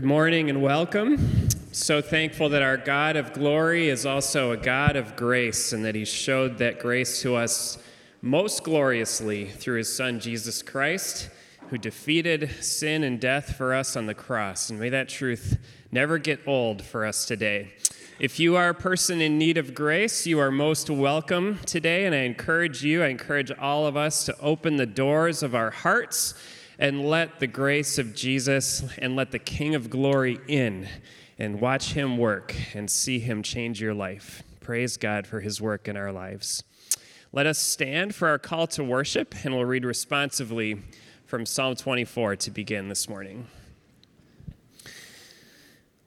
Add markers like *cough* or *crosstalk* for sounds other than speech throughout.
Good morning and welcome. So thankful that our God of glory is also a God of grace and that He showed that grace to us most gloriously through His Son Jesus Christ, who defeated sin and death for us on the cross. And may that truth never get old for us today. If you are a person in need of grace, you are most welcome today, and I encourage you, I encourage all of us to open the doors of our hearts and let the grace of Jesus and let the King of glory in and watch him work and see him change your life. Praise God for his work in our lives. Let us stand for our call to worship, and we'll read responsively from Psalm 24 to begin this morning.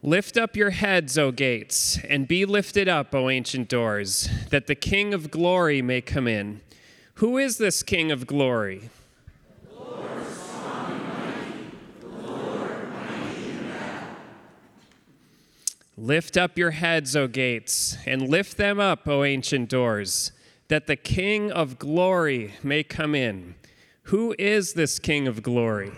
Lift up your heads, O gates, and be lifted up, O ancient doors, that the King of glory may come in. Who is this King of glory? Lift up your heads, O gates, and lift them up, O ancient doors, that the King of glory may come in. Who is this King of glory?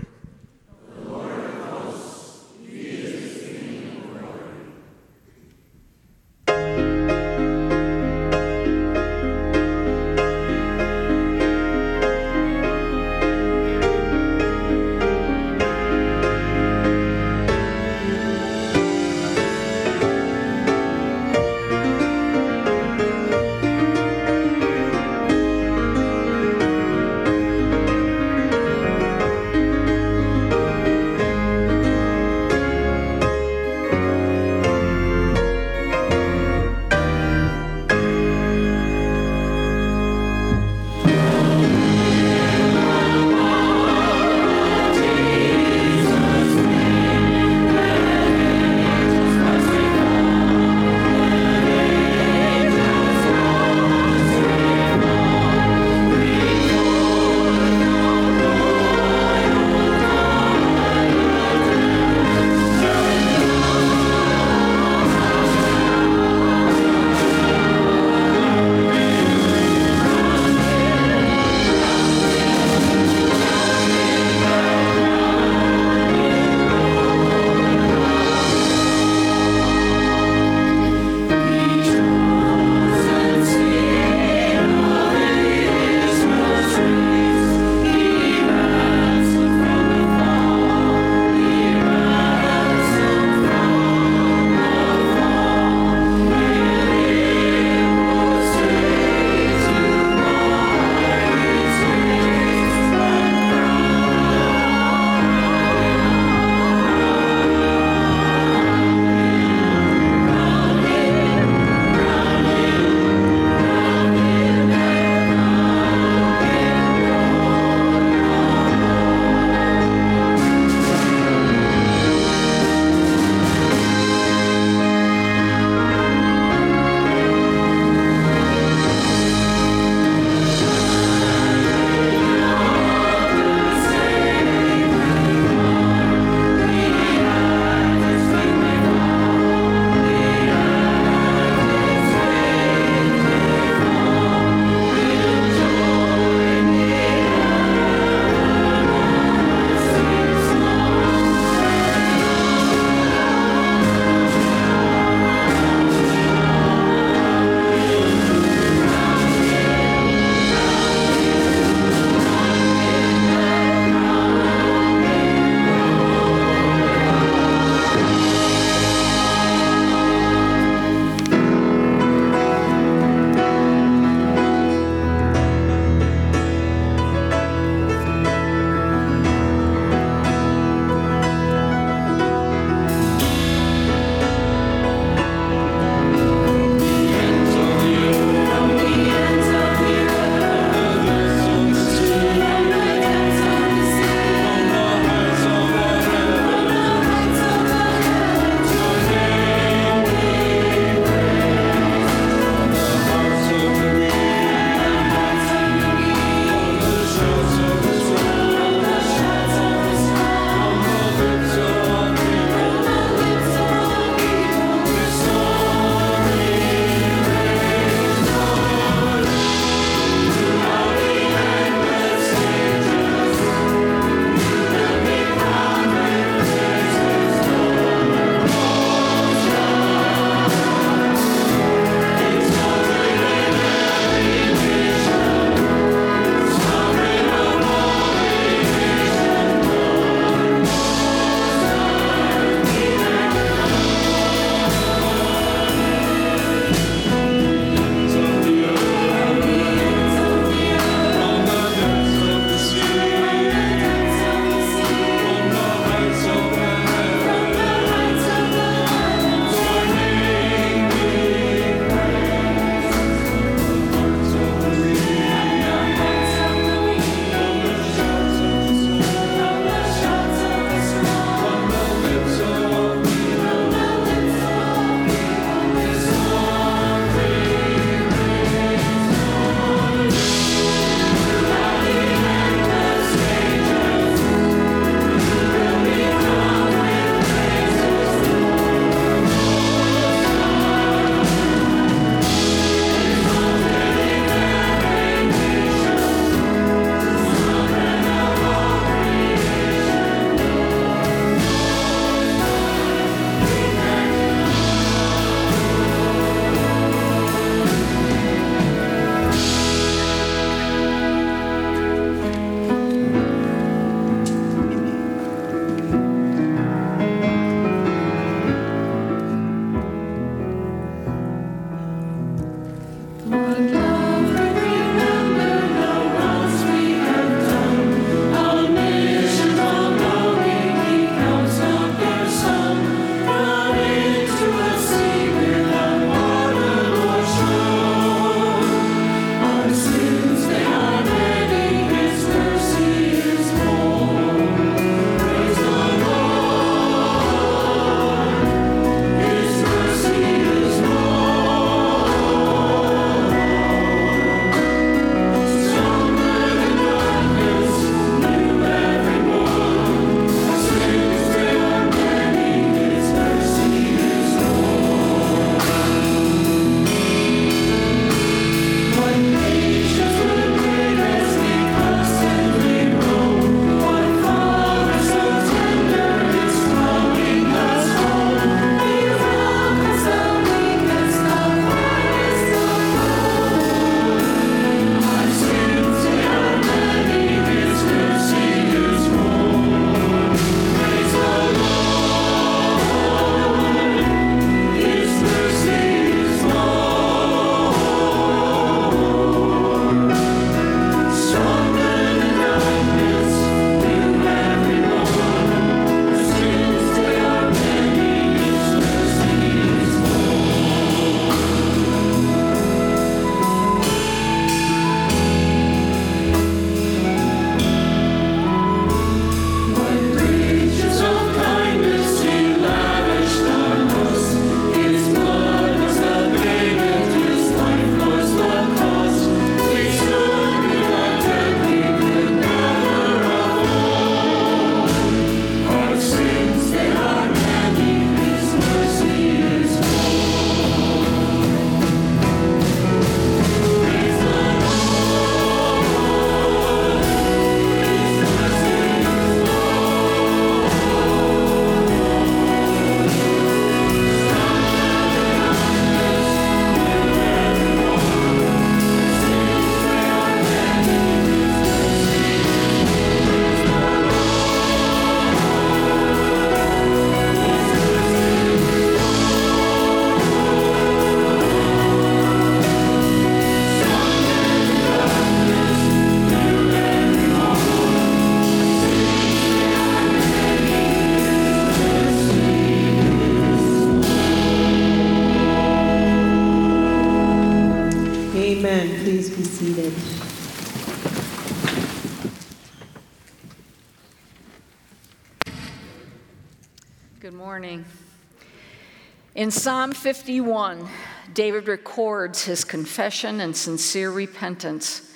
In Psalm 51, David records his confession and sincere repentance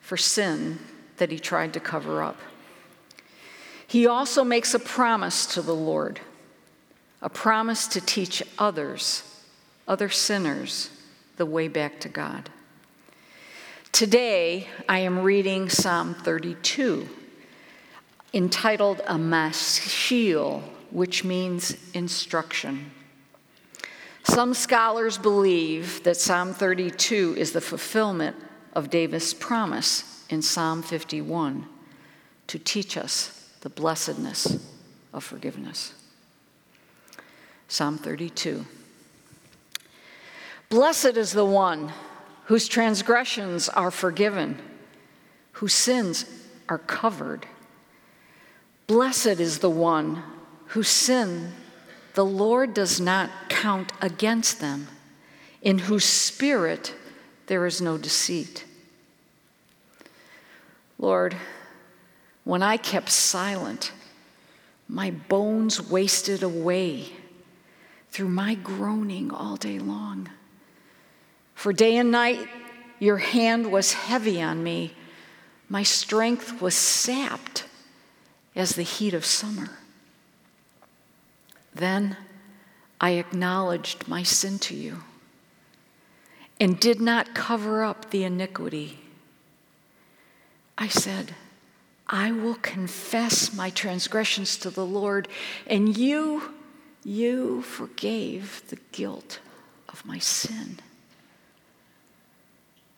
for sin that he tried to cover up. He also makes a promise to the Lord, a promise to teach others, other sinners, the way back to God. Today, I am reading Psalm 32, entitled a Maschil, which means instruction. Some scholars believe that Psalm 32 is the fulfillment of David's promise in Psalm 51 to teach us the blessedness of forgiveness. Psalm 32. Blessed is the one whose transgressions are forgiven, whose sins are covered. Blessed is the one whose sin the Lord does not count against them, in whose spirit there is no deceit. Lord, when I kept silent, my bones wasted away through my groaning all day long. For day and night your hand was heavy on me, my strength was sapped as the heat of summer. Then I acknowledged my sin to you and did not cover up the iniquity. I said, I will confess my transgressions to the Lord, and you, you forgave the guilt of my sin.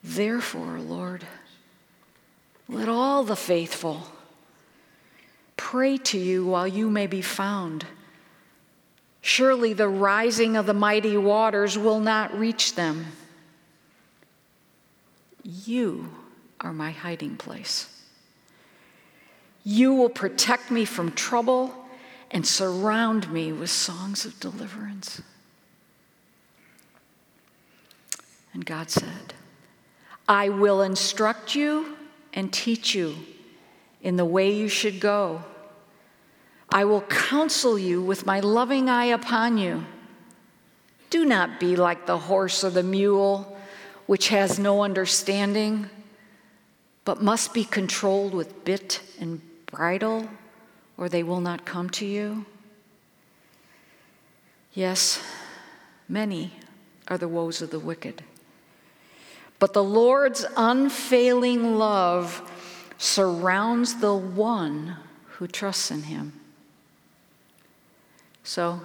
Therefore, Lord, let all the faithful pray to you while you may be found. Surely the rising of the mighty waters will not reach them. You are my hiding place. You will protect me from trouble and surround me with songs of deliverance. And God said, I will instruct you and teach you in the way you should go. I will counsel you with my loving eye upon you. Do not be like the horse or the mule, which has no understanding, but must be controlled with bit and bridle, or they will not come to you. Yes, many are the woes of the wicked. But the Lord's unfailing love surrounds the one who trusts in him. So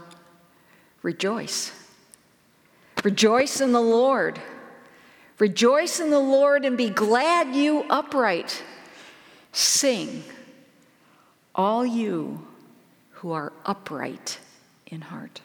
rejoice. Rejoice in the Lord. Rejoice in the Lord and be glad, you upright. Sing, all you who are upright in heart.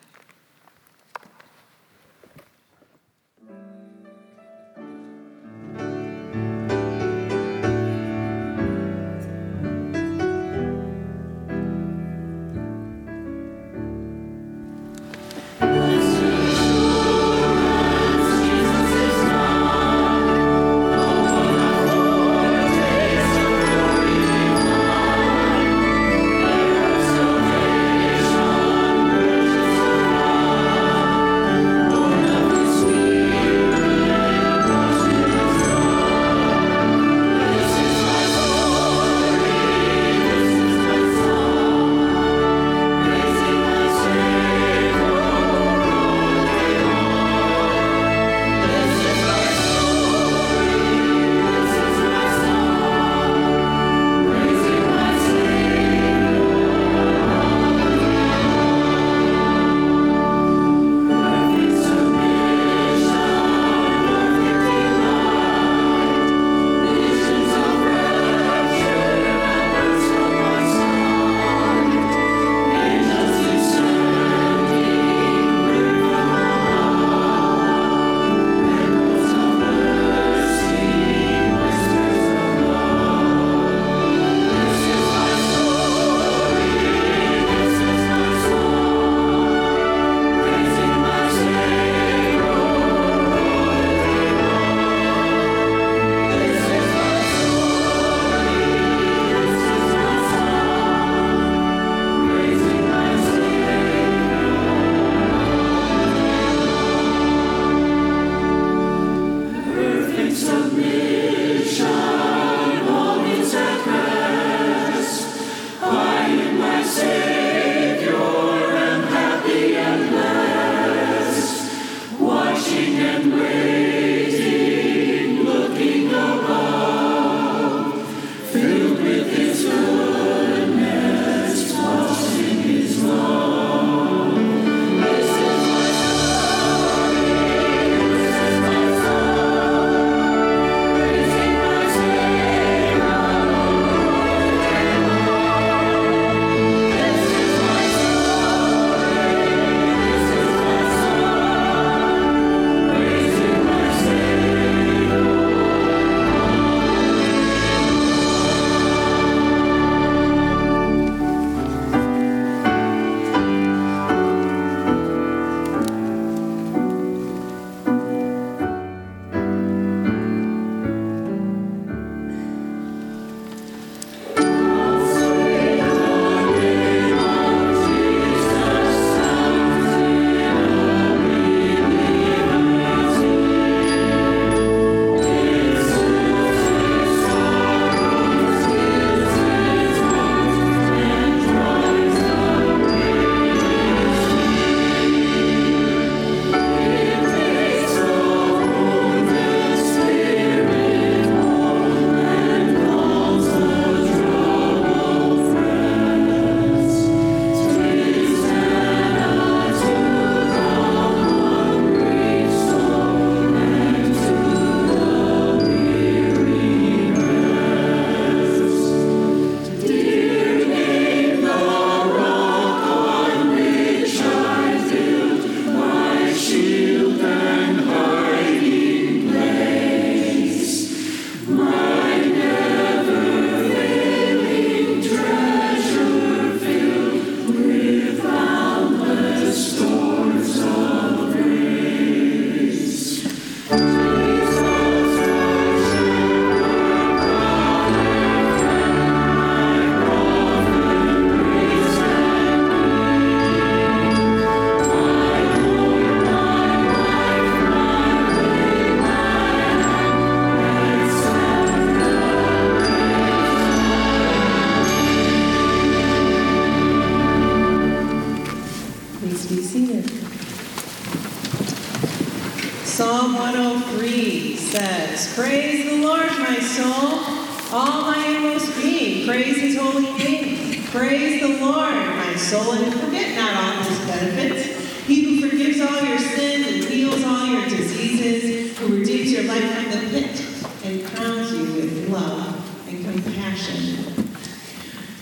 All my inmost being, praise his holy name. Praise the Lord, my soul, and forget not all his benefits. He who forgives all your sins and heals all your diseases, who redeems your life from the pit and crowns you with love and compassion.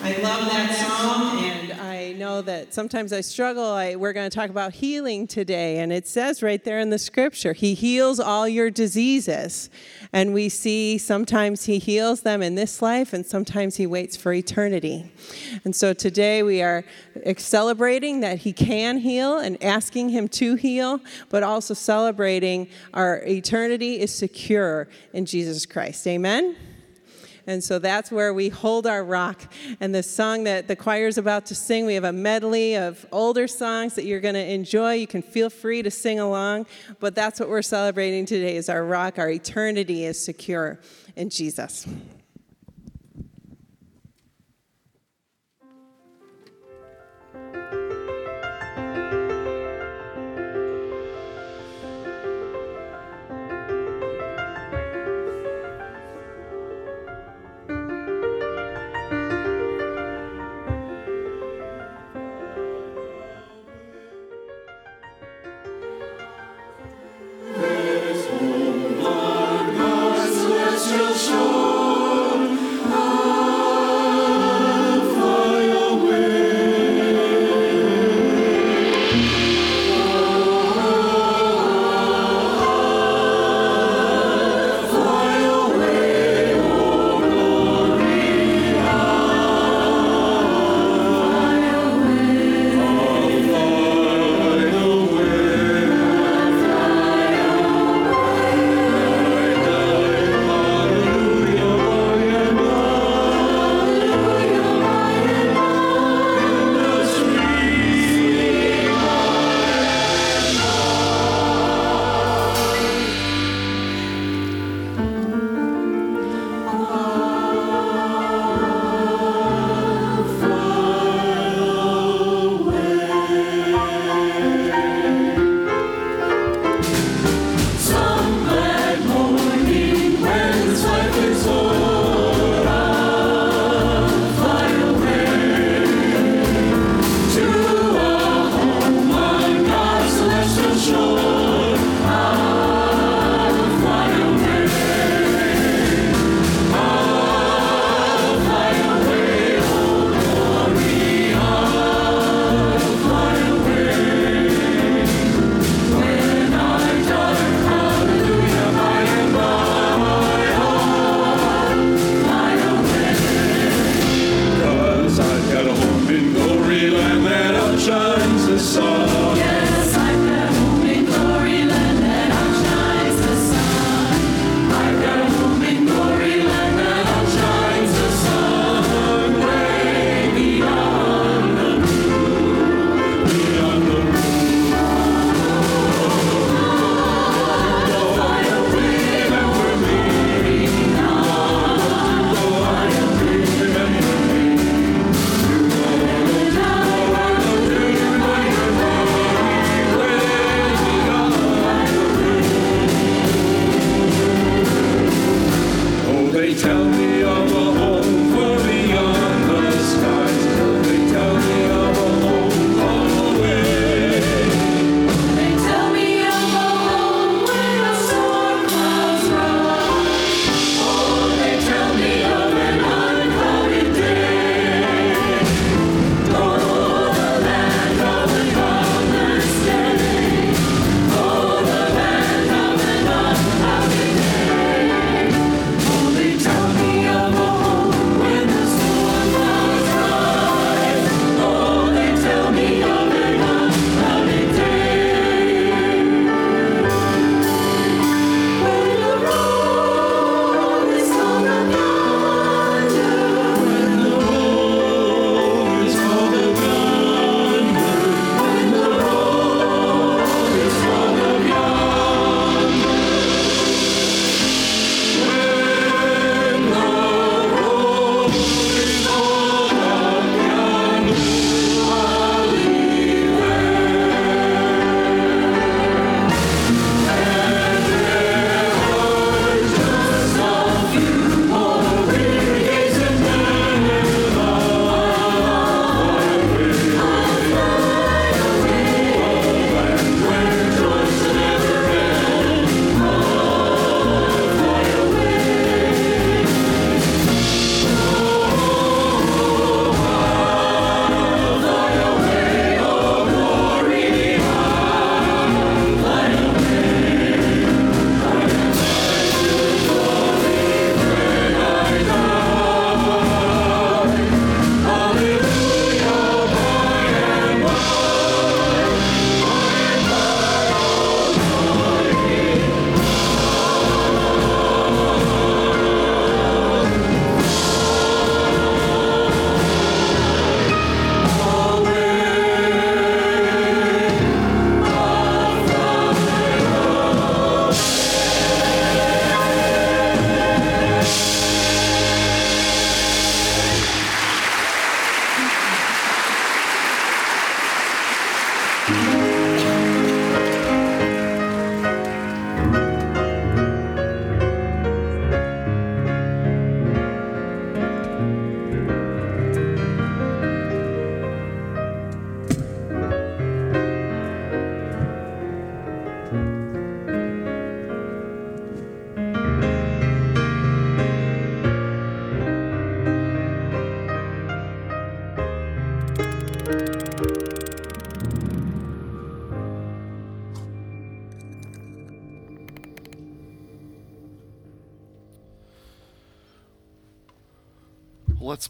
I love that song, and I know that sometimes I struggle. I, we're going to talk about healing today, and it says right there in the scripture, He heals all your diseases. And we see sometimes He heals them in this life, and sometimes He waits for eternity. And so today we are celebrating that He can heal and asking Him to heal, but also celebrating our eternity is secure in Jesus Christ. Amen. And so that's where we hold our rock. And the song that the choir is about to sing, we have a medley of older songs that you're going to enjoy. You can feel free to sing along, but that's what we're celebrating today is our rock. Our eternity is secure in Jesus.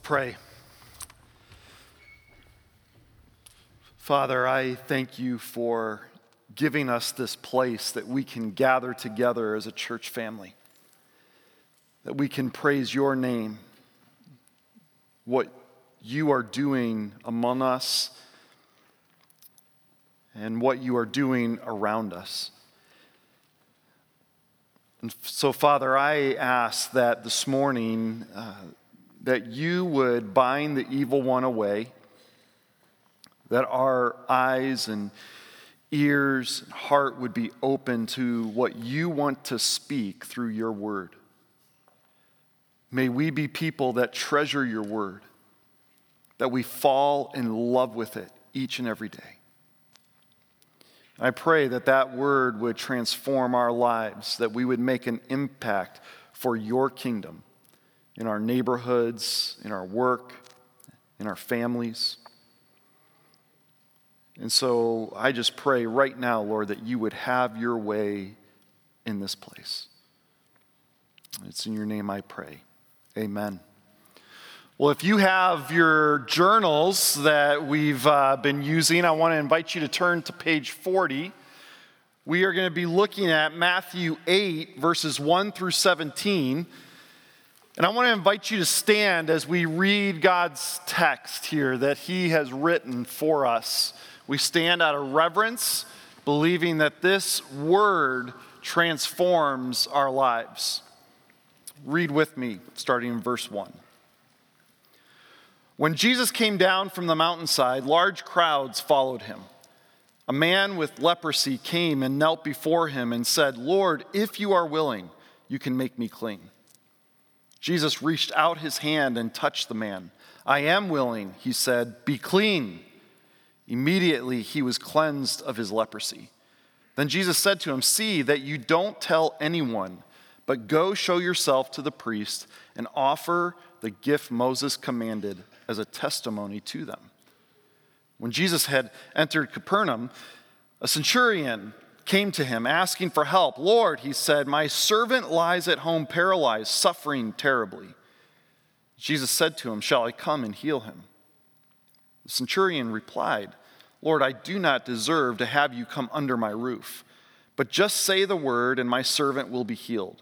Pray. Father, I thank you for giving us this place that we can gather together as a church family, that we can praise your name, what you are doing among us, and what you are doing around us. And so, Father, I ask that this morning, uh, that you would bind the evil one away, that our eyes and ears and heart would be open to what you want to speak through your word. May we be people that treasure your word, that we fall in love with it each and every day. I pray that that word would transform our lives, that we would make an impact for your kingdom in our neighborhoods, in our work, in our families. And so I just pray right now, Lord, that you would have your way in this place. It's in your name I pray. Amen. Well, if you have your journals that we've uh, been using, I want to invite you to turn to page 40. We are going to be looking at Matthew 8, verses 1 through 17. And I want to invite you to stand as we read God's text here that He has written for us. We stand out of reverence, believing that this word transforms our lives. Read with me, starting in verse 1. When Jesus came down from the mountainside, large crowds followed him. A man with leprosy came and knelt before him and said, Lord, if you are willing, you can make me clean. Jesus reached out his hand and touched the man. I am willing, he said, be clean. Immediately he was cleansed of his leprosy. Then Jesus said to him, See that you don't tell anyone, but go show yourself to the priest and offer the gift Moses commanded as a testimony to them. When Jesus had entered Capernaum, a centurion came to him asking for help. Lord, he said, my servant lies at home paralyzed, suffering terribly. Jesus said to him, Shall I come and heal him? The centurion replied, Lord, I do not deserve to have you come under my roof, but just say the word, and my servant will be healed.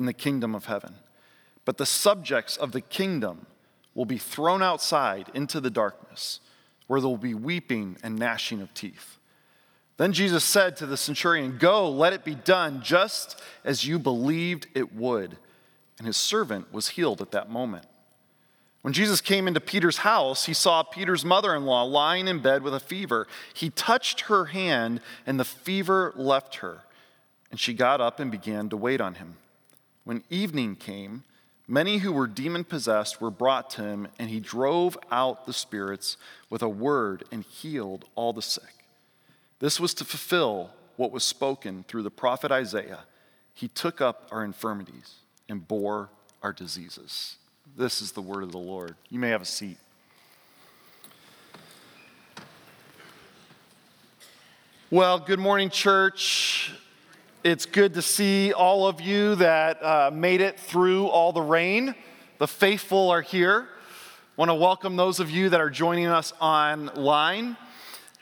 in the kingdom of heaven. But the subjects of the kingdom will be thrown outside into the darkness, where there will be weeping and gnashing of teeth. Then Jesus said to the centurion, Go, let it be done just as you believed it would. And his servant was healed at that moment. When Jesus came into Peter's house, he saw Peter's mother in law lying in bed with a fever. He touched her hand, and the fever left her, and she got up and began to wait on him. When evening came, many who were demon possessed were brought to him, and he drove out the spirits with a word and healed all the sick. This was to fulfill what was spoken through the prophet Isaiah. He took up our infirmities and bore our diseases. This is the word of the Lord. You may have a seat. Well, good morning, church. It's good to see all of you that uh, made it through all the rain. The faithful are here. Want to welcome those of you that are joining us online.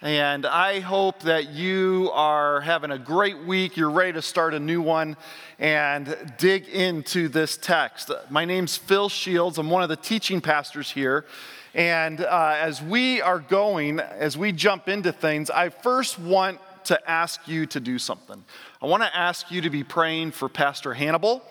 And I hope that you are having a great week. You're ready to start a new one and dig into this text. My name's Phil Shields. I'm one of the teaching pastors here. And uh, as we are going, as we jump into things, I first want to ask you to do something. I want to ask you to be praying for Pastor Hannibal.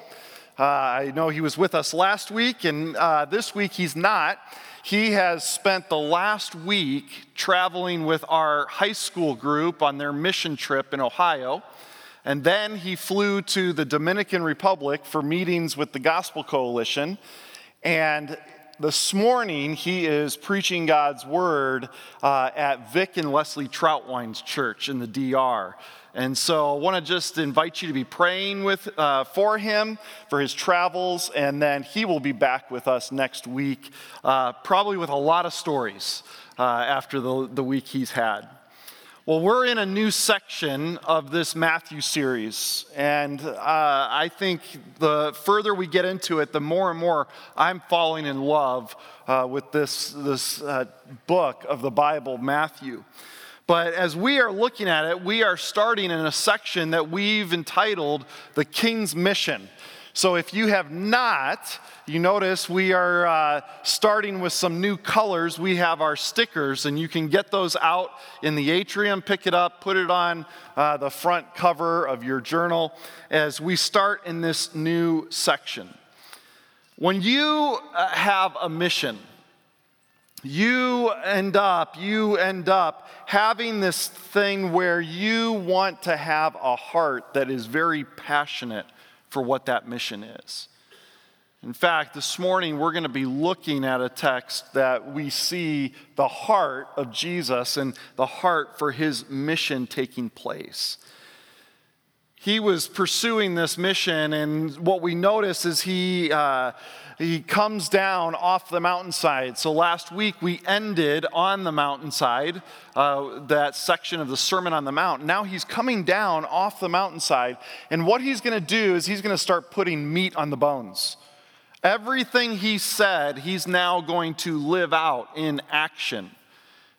Uh, I know he was with us last week, and uh, this week he's not. He has spent the last week traveling with our high school group on their mission trip in Ohio. And then he flew to the Dominican Republic for meetings with the Gospel Coalition. And this morning, he is preaching God's word uh, at Vic and Leslie Troutwine's church in the DR. And so I want to just invite you to be praying with, uh, for him, for his travels, and then he will be back with us next week, uh, probably with a lot of stories uh, after the, the week he's had. Well, we're in a new section of this Matthew series, and uh, I think the further we get into it, the more and more I'm falling in love uh, with this, this uh, book of the Bible, Matthew. But as we are looking at it, we are starting in a section that we've entitled The King's Mission. So if you have not, you notice we are uh, starting with some new colors. We have our stickers, and you can get those out in the atrium, pick it up, put it on uh, the front cover of your journal as we start in this new section. When you uh, have a mission, you end up, you end up having this thing where you want to have a heart that is very passionate for what that mission is. In fact, this morning we're going to be looking at a text that we see the heart of Jesus and the heart for his mission taking place. He was pursuing this mission, and what we notice is he. Uh, he comes down off the mountainside. So last week we ended on the mountainside, uh, that section of the Sermon on the Mount. Now he's coming down off the mountainside, and what he's going to do is he's going to start putting meat on the bones. Everything he said, he's now going to live out in action.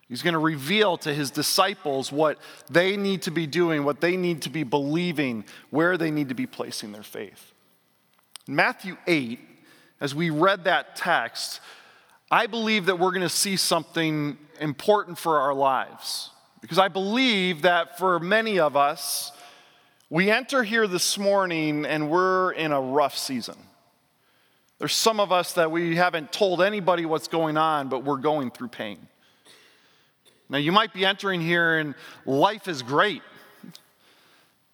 He's going to reveal to his disciples what they need to be doing, what they need to be believing, where they need to be placing their faith. In Matthew 8, as we read that text, I believe that we're going to see something important for our lives. Because I believe that for many of us, we enter here this morning and we're in a rough season. There's some of us that we haven't told anybody what's going on, but we're going through pain. Now, you might be entering here and life is great,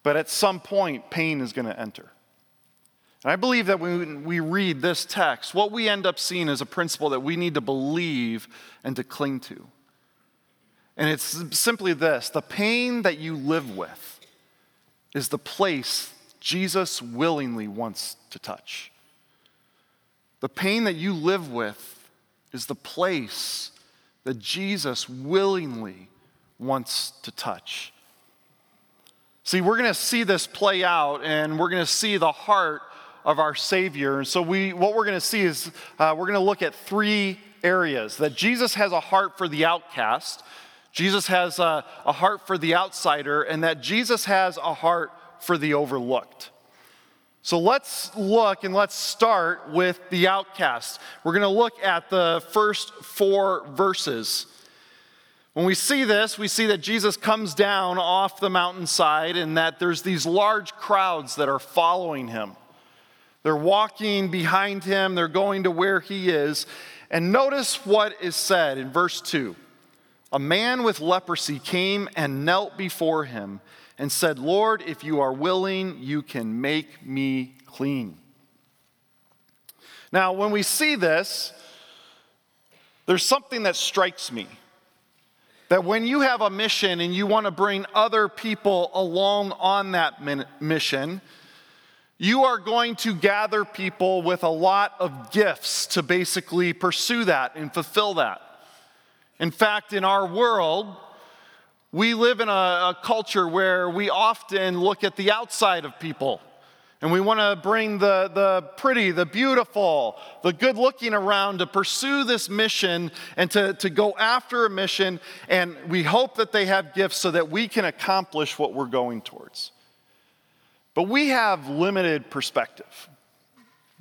but at some point, pain is going to enter. And I believe that when we read this text, what we end up seeing is a principle that we need to believe and to cling to. And it's simply this the pain that you live with is the place Jesus willingly wants to touch. The pain that you live with is the place that Jesus willingly wants to touch. See, we're going to see this play out, and we're going to see the heart of our Savior. And so, we, what we're going to see is uh, we're going to look at three areas that Jesus has a heart for the outcast, Jesus has a, a heart for the outsider, and that Jesus has a heart for the overlooked. So let's look and let's start with the outcast. We're going to look at the first four verses. When we see this, we see that Jesus comes down off the mountainside and that there's these large crowds that are following him. They're walking behind him, they're going to where he is. And notice what is said in verse 2 A man with leprosy came and knelt before him and said, Lord, if you are willing, you can make me clean. Now, when we see this, there's something that strikes me. That when you have a mission and you want to bring other people along on that mission, you are going to gather people with a lot of gifts to basically pursue that and fulfill that. In fact, in our world, we live in a, a culture where we often look at the outside of people and we want to bring the, the pretty, the beautiful, the good looking around to pursue this mission and to, to go after a mission. And we hope that they have gifts so that we can accomplish what we're going towards. But we have limited perspective,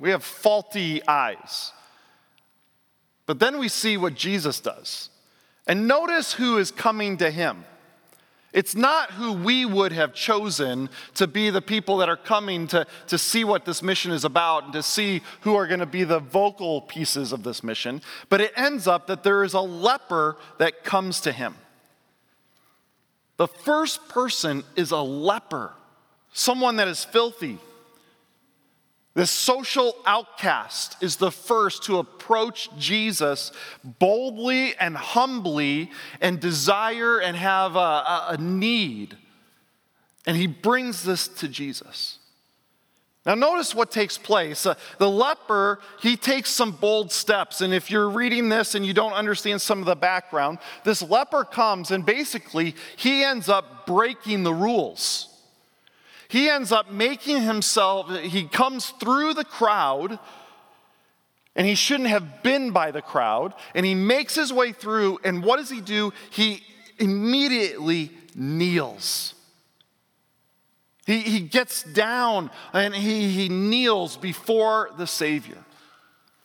we have faulty eyes. But then we see what Jesus does. And notice who is coming to him. It's not who we would have chosen to be the people that are coming to, to see what this mission is about and to see who are going to be the vocal pieces of this mission, but it ends up that there is a leper that comes to him. The first person is a leper, someone that is filthy, this social outcast is the first to approach Jesus boldly and humbly and desire and have a, a, a, need. And he brings this to Jesus. Now, notice what takes place. Uh, the leper, he takes some bold steps. And if you're reading this and you don't understand some of the background, this leper comes and basically he ends up breaking the rules he ends up making himself, he comes through the crowd, and he shouldn't have been by the crowd, and he makes his way through, and what does he do? He immediately kneels. He, he gets down and he, he kneels before the Savior.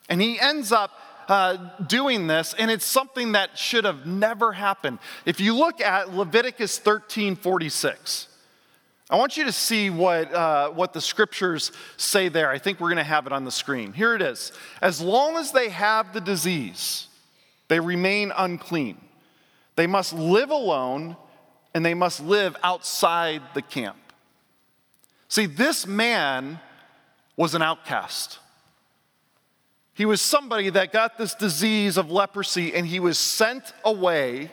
And he ends up uh, doing this, and it's something that should have never happened. If you look at Leviticus 13 46, I want you to see what, uh, what the scriptures say there. I think we're going to have it on the screen. Here it is. As long as they have the disease, they remain unclean. They must live alone and they must live outside the camp. See, this man was an outcast. He was somebody that got this disease of leprosy and he was sent away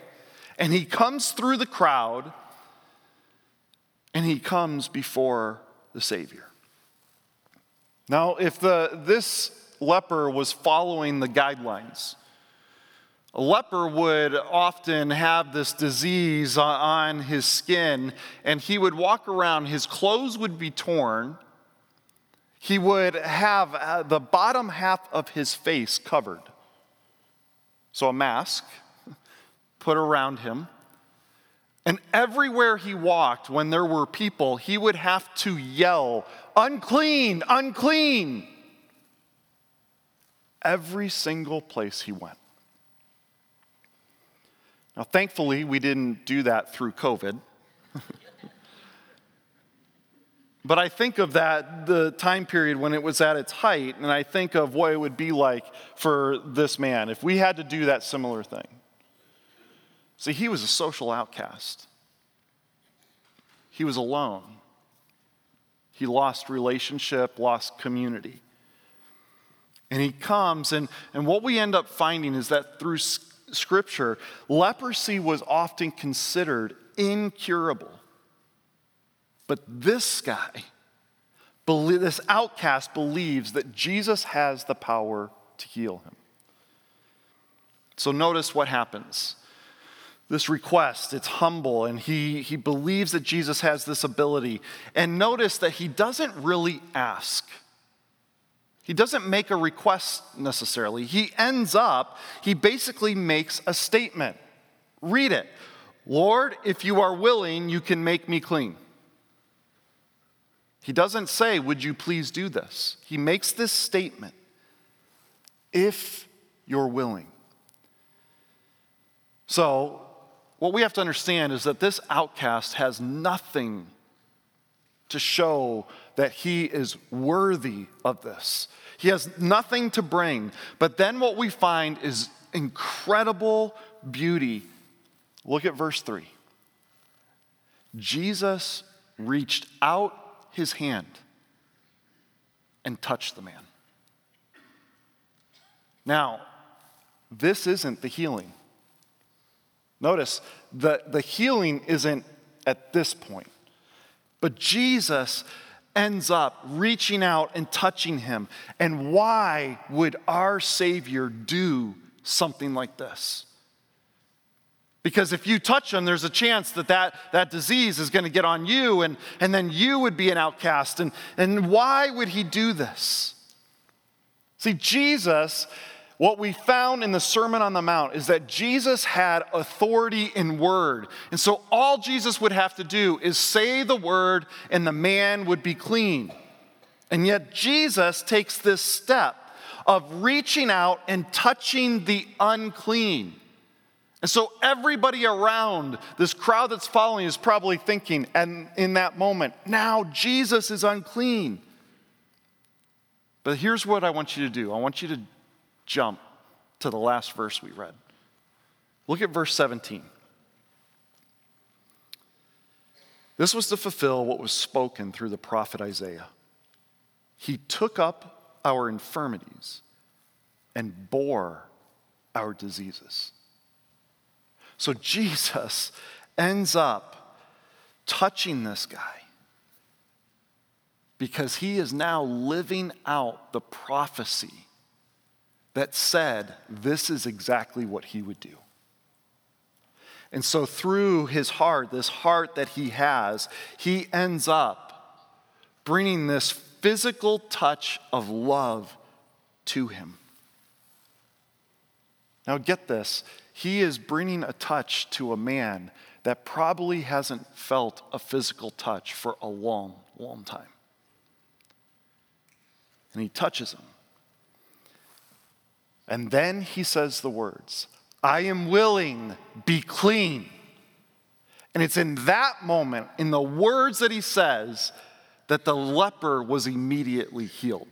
and he comes through the crowd and he comes before the Savior. Now, if the, this leper was following the guidelines, a leper would often have this disease on his skin, and he would walk around, his clothes would be torn. He would have uh, the bottom half of his face covered. So, a mask *laughs* put around him. And everywhere he walked, when there were people, he would have to yell, unclean, unclean. Every single place he went. Now, thankfully, we didn't do that through COVID. *laughs* but I think of that, the time period when it was at its height, and I think of what it would be like for this man if we had to do that similar thing. See, he was a social outcast. He was alone. He lost relationship, lost community. And he comes, and, and what we end up finding is that through scripture, leprosy was often considered incurable. But this guy, this outcast, believes that Jesus has the power to heal him. So notice what happens this request. It's humble, and he, he believes that Jesus has this ability. And notice that he doesn't really ask. He doesn't make a request necessarily. He ends up, he basically makes a statement. Read it Lord, if you are willing, you can make me clean. He doesn't say, Would you please do this? He makes this statement if you're willing. So, what we have to understand is that this outcast has nothing to show that he is worthy of this. He has nothing to bring. But then what we find is incredible beauty. Look at verse 3. Jesus reached out his hand and touched the man. Now, this isn't the healing. Notice the, the healing isn't at this point, but Jesus ends up reaching out and touching him. And why would our Savior do something like this? Because if you touch him, there's a chance that that, that disease is going to get on you, and, and then you would be an outcast. And, and why would he do this? See, Jesus what we found in the Sermon on the Mount is that Jesus had authority in word. And so all Jesus would have to do is say the word, and the man would be clean. And yet Jesus takes this step of reaching out and touching the unclean. And so everybody around this crowd that's following is probably thinking, and in that moment, now Jesus is unclean. But here's what I want you to do I want you to jump to the last verse we read. Look at verse 17. This was to fulfill what was spoken through the prophet Isaiah. He took up our infirmities and bore our diseases. So Jesus ends up touching this guy because he is now living out the prophecy that said this is exactly what he would do. And so, through his heart, this heart that he has, he ends up bringing this physical touch of love to him. Now, get this he is bringing a touch to a man that probably hasn't felt a physical touch for a long, long time. And he touches him. And then he says the words, I am willing, be clean. And it's in that moment, in the words that he says, that the leper was immediately healed.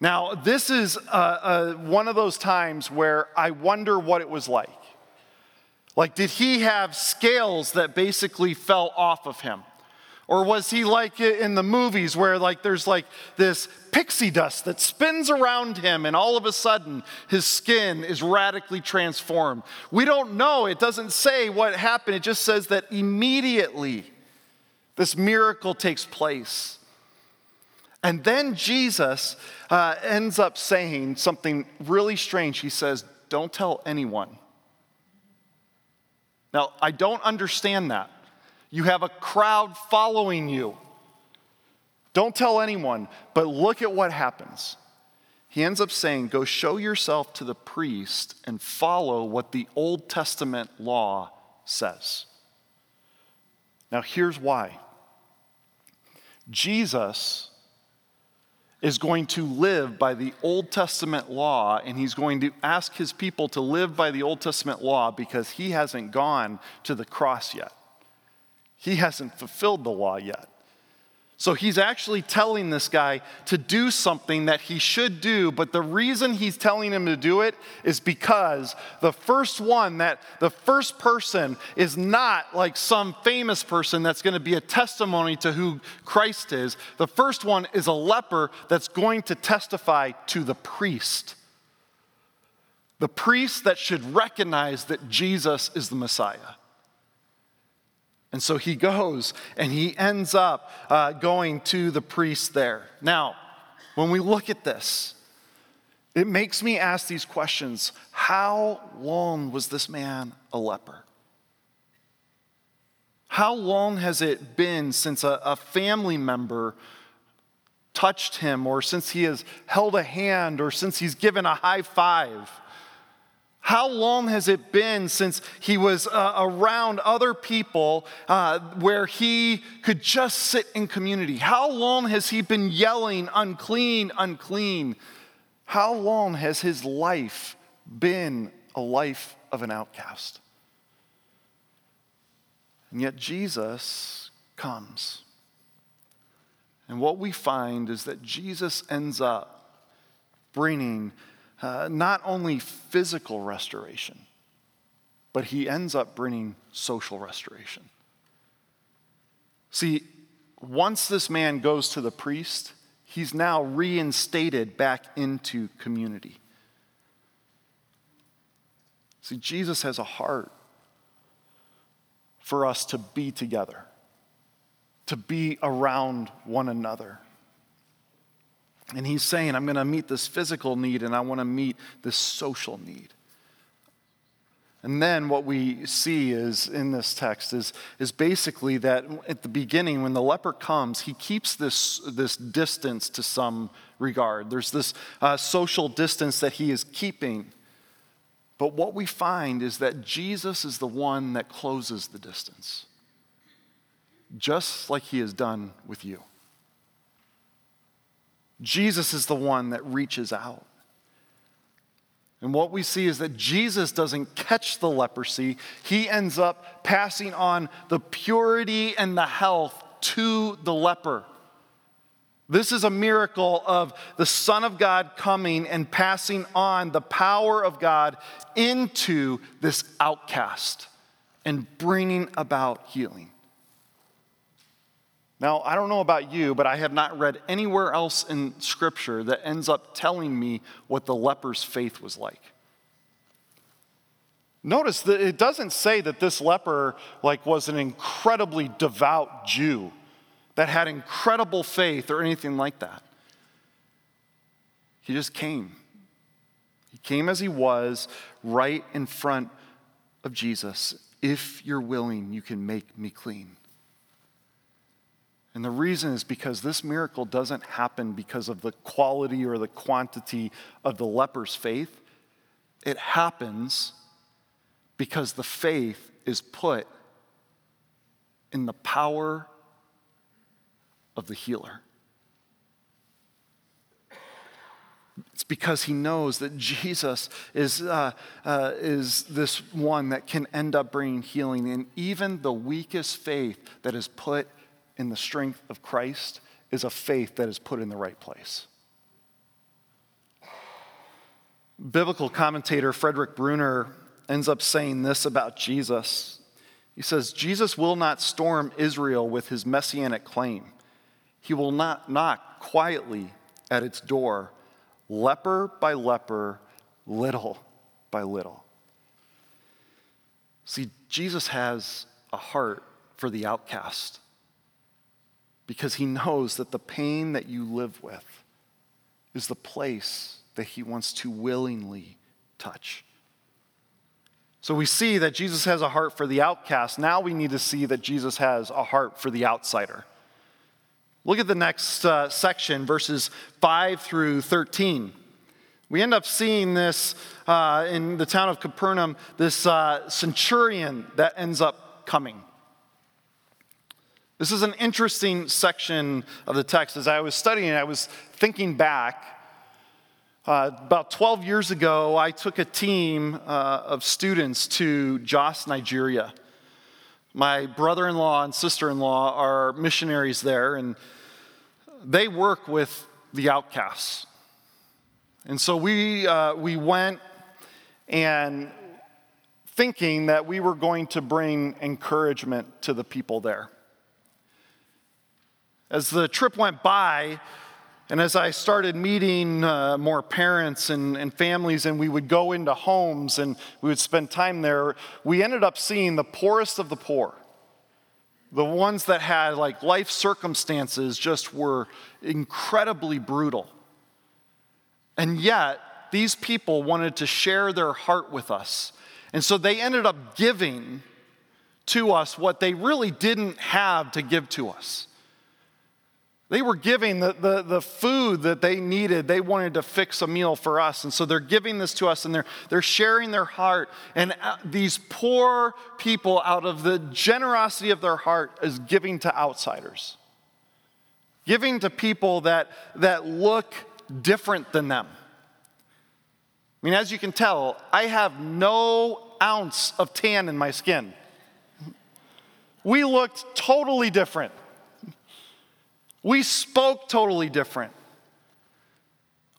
Now, this is uh, uh, one of those times where I wonder what it was like. Like, did he have scales that basically fell off of him? Or was he like in the movies where like there's like this pixie dust that spins around him and all of a sudden his skin is radically transformed? We don't know. It doesn't say what happened. It just says that immediately this miracle takes place. And then Jesus uh, ends up saying something really strange. He says, Don't tell anyone. Now, I don't understand that. You have a crowd following you. Don't tell anyone, but look at what happens. He ends up saying, Go show yourself to the priest and follow what the Old Testament law says. Now, here's why Jesus is going to live by the Old Testament law, and he's going to ask his people to live by the Old Testament law because he hasn't gone to the cross yet. He hasn't fulfilled the law yet. So he's actually telling this guy to do something that he should do, but the reason he's telling him to do it is because the first one, that the first person is not like some famous person that's going to be a testimony to who Christ is. The first one is a leper that's going to testify to the priest. The priest that should recognize that Jesus is the Messiah. And so he goes and he ends up uh, going to the priest there. Now, when we look at this, it makes me ask these questions How long was this man a leper? How long has it been since a, a family member touched him, or since he has held a hand, or since he's given a high five? How long has it been since he was uh, around other people uh, where he could just sit in community? How long has he been yelling, unclean, unclean? How long has his life been a life of an outcast? And yet Jesus comes. And what we find is that Jesus ends up bringing uh, not only physical restoration, but he ends up bringing social restoration. See, once this man goes to the priest, he's now reinstated back into community. See, Jesus has a heart for us to be together, to be around one another. And he's saying, I'm going to meet this physical need and I want to meet this social need. And then what we see is in this text is, is basically that at the beginning, when the leper comes, he keeps this, this distance to some regard. There's this uh, social distance that he is keeping. But what we find is that Jesus is the one that closes the distance, just like he has done with you. Jesus is the one that reaches out. And what we see is that Jesus doesn't catch the leprosy, he ends up passing on the purity and the health to the leper. This is a miracle of the Son of God coming and passing on the power of God into this outcast and bringing about healing. Now, I don't know about you, but I have not read anywhere else in Scripture that ends up telling me what the leper's faith was like. Notice that it doesn't say that this leper like was an incredibly devout Jew that had incredible faith or anything like that. He just came. He came as he was right in front of Jesus. If you're willing, you can make me clean. And the reason is because this miracle doesn't happen because of the quality or the quantity of the leper's faith. It happens because the faith is put in the power of the healer. It's because he knows that Jesus is, uh, uh, is this one that can end up bringing healing. And even the weakest faith that is put in the strength of Christ is a faith that is put in the right place. Biblical commentator Frederick Bruner ends up saying this about Jesus. He says, Jesus will not storm Israel with his messianic claim. He will not knock quietly at its door, leper by leper, little by little. See, Jesus has a heart for the outcast because he knows that the pain that you live with is the place that he wants to willingly touch. So we see that Jesus has a heart for the outcast. Now we need to see that Jesus has a heart for the outsider. Look at the next uh, section, verses 5 through 13. We end up seeing this uh, in the town of Capernaum, this uh, centurion that ends up coming. This is an interesting section of the text. As I was studying, I was thinking back. Uh, about 12 years ago, I took a team uh, of students to Jos, Nigeria. My brother in law and sister in law are missionaries there, and they work with the outcasts. And so we, uh, we went and thinking that we were going to bring encouragement to the people there. As the trip went by, and as I started meeting uh, more parents and, and families, and we would go into homes and we would spend time there, we ended up seeing the poorest of the poor. The ones that had like life circumstances just were incredibly brutal. And yet, these people wanted to share their heart with us. And so they ended up giving to us what they really didn't have to give to us. They were giving the, the, the, food that they needed. They wanted to fix a meal for us. And so they're giving this to us and they're, they're sharing their heart. And uh, these poor people, out of the generosity of their heart, is giving to outsiders, giving to people that, that look different than them. I mean, as you can tell, I have no ounce of tan in my skin. We looked totally different. We spoke totally different.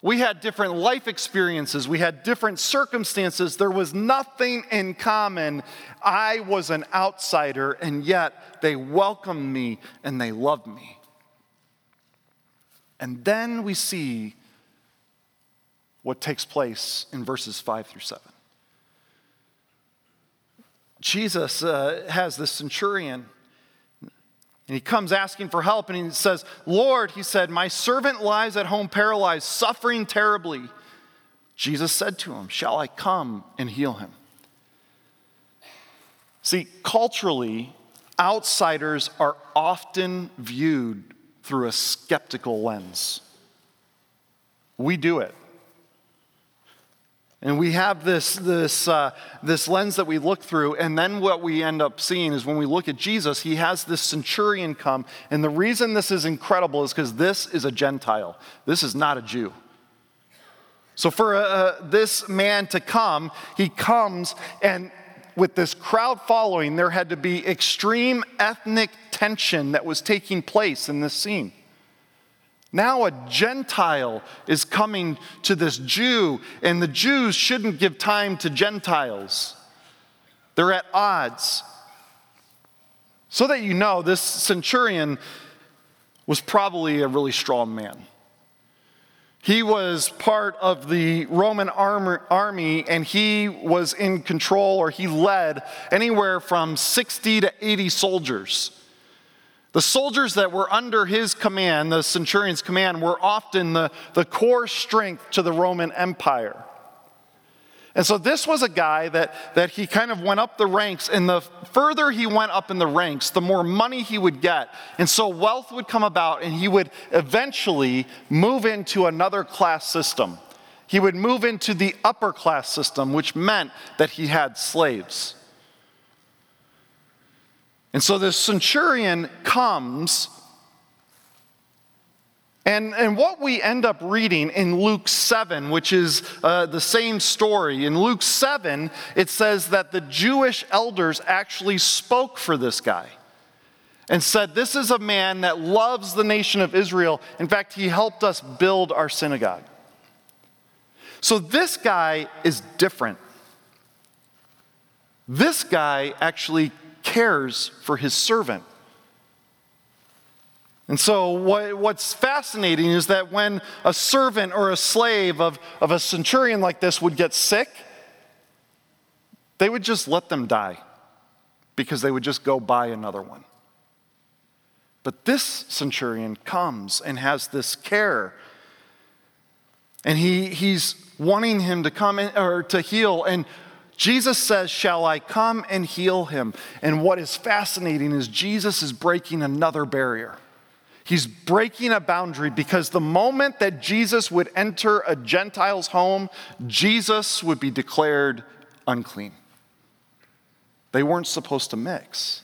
We had different life experiences. We had different circumstances. There was nothing in common. I was an outsider, and yet they welcomed me and they loved me. And then we see what takes place in verses 5 through 7. Jesus uh, has this centurion and he comes asking for help and he says, Lord, he said, my servant lies at home paralyzed, suffering terribly. Jesus said to him, Shall I come and heal him? See, culturally, outsiders are often viewed through a skeptical lens. We do it. And we have this, this, uh, this lens that we look through, and then what we end up seeing is when we look at Jesus, he has this centurion come. And the reason this is incredible is because this is a Gentile, this is not a Jew. So, for uh, this man to come, he comes, and with this crowd following, there had to be extreme ethnic tension that was taking place in this scene. Now, a Gentile is coming to this Jew, and the Jews shouldn't give time to Gentiles. They're at odds. So that you know, this centurion was probably a really strong man. He was part of the Roman army and he was in control or he led anywhere from 60 to 80 soldiers. The soldiers that were under his command, the centurion's command, were often the, the core strength to the Roman Empire. And so this was a guy that, that he kind of went up the ranks, and the further he went up in the ranks, the more money he would get. And so wealth would come about, and he would eventually move into another class system. He would move into the upper class system, which meant that he had slaves. And so this centurion comes and, and what we end up reading in Luke 7, which is uh, the same story, in Luke 7, it says that the Jewish elders actually spoke for this guy and said, This is a man that loves the nation of Israel. In fact, he helped us build our synagogue. So this guy is different. This guy actually cares for his servant. And so, what, what's fascinating is that when a servant or a slave of, of a centurion like this would get sick, they would just let them die because they would just go buy another one. But this centurion comes and has this care. And he, he's wanting him to come in, or to heal. And Jesus says, Shall I come and heal him? And what is fascinating is Jesus is breaking another barrier. He's breaking a boundary because the moment that Jesus would enter a Gentile's home, Jesus would be declared unclean. They weren't supposed to mix.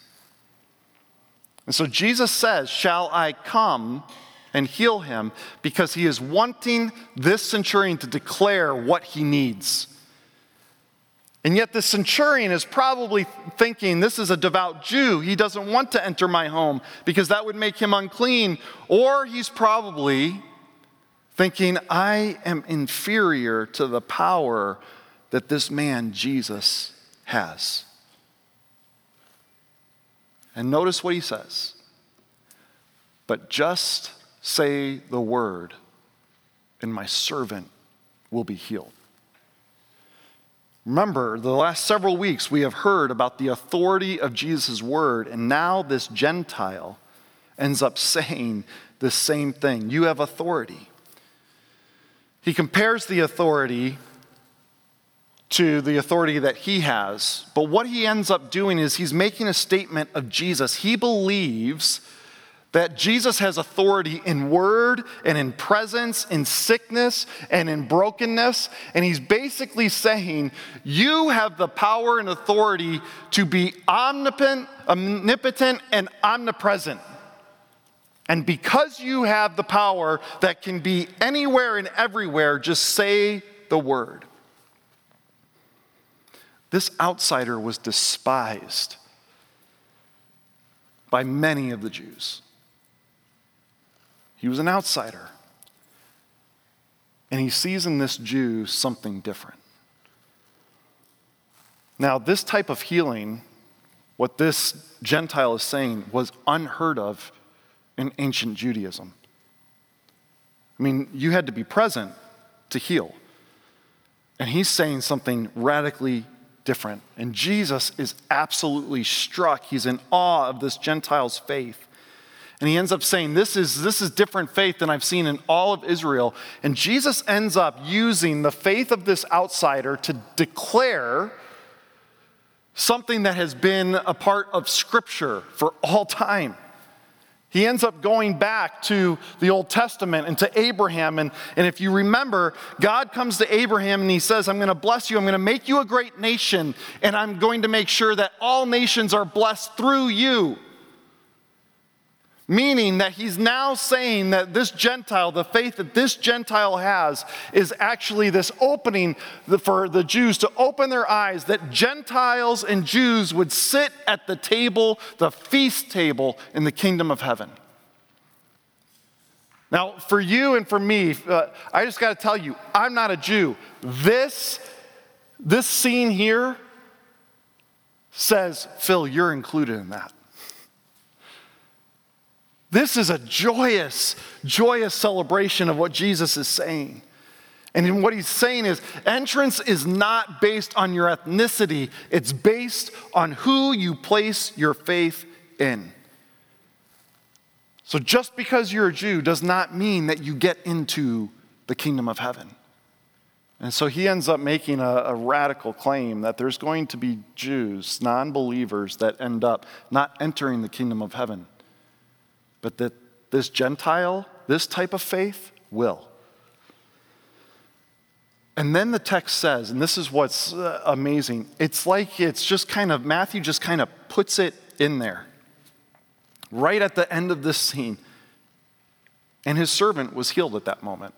And so Jesus says, Shall I come and heal him? Because he is wanting this centurion to declare what he needs. And yet, the centurion is probably thinking, This is a devout Jew. He doesn't want to enter my home because that would make him unclean. Or he's probably thinking, I am inferior to the power that this man, Jesus, has. And notice what he says. But just say the word, and my servant will be healed. Remember, the last several weeks we have heard about the authority of Jesus' word, and now this Gentile ends up *laughs* saying the same thing. You have authority. He compares the authority to the authority that he has, but what he ends up doing is he's making a statement of Jesus. He believes that Jesus has authority in word and in presence, in sickness and in brokenness. And he's basically saying, You have the power and authority to be omnipotent, omnipotent and omnipresent. And because you have the power that can be anywhere and everywhere, just say the word. This outsider was despised by many of the Jews. He was an outsider. And he sees in this Jew something different. Now, this type of healing, what this Gentile is saying, was unheard of in ancient Judaism. I mean, you had to be present to heal. And he's saying something radically different. And Jesus is absolutely struck. He's in awe of this Gentile's faith. And he ends up saying, this is, this is different faith than I've seen in all of Israel. And Jesus ends up using the faith of this outsider to declare something that has been a part of Scripture for all time. He ends up going back to the Old Testament and to Abraham. And, and if you remember, God comes to Abraham and he says, I'm going to bless you. I'm going to make you a great nation. And I'm going to make sure that all nations are blessed through you. Meaning that he's now saying that this Gentile, the faith that this Gentile has, is actually this opening for the Jews to open their eyes, that Gentiles and Jews would sit at the table, the feast table in the kingdom of heaven. Now, for you and for me, uh, I just got to tell you, I'm not a Jew. This, this scene here says, Phil, you're included in that. This is a joyous, joyous celebration of what Jesus is saying. And what he's saying is entrance is not based on your ethnicity, it's based on who you place your faith in. So just because you're a Jew does not mean that you get into the kingdom of heaven. And so he ends up making a, a radical claim that there's going to be Jews, non believers, that end up not entering the kingdom of heaven but that this Gentile, this type of faith, will. And then the text says, and this is what's uh, amazing, it's like it's just kind of, Matthew just kind of puts it in there, right at the end of this scene. And his servant was healed at that moment.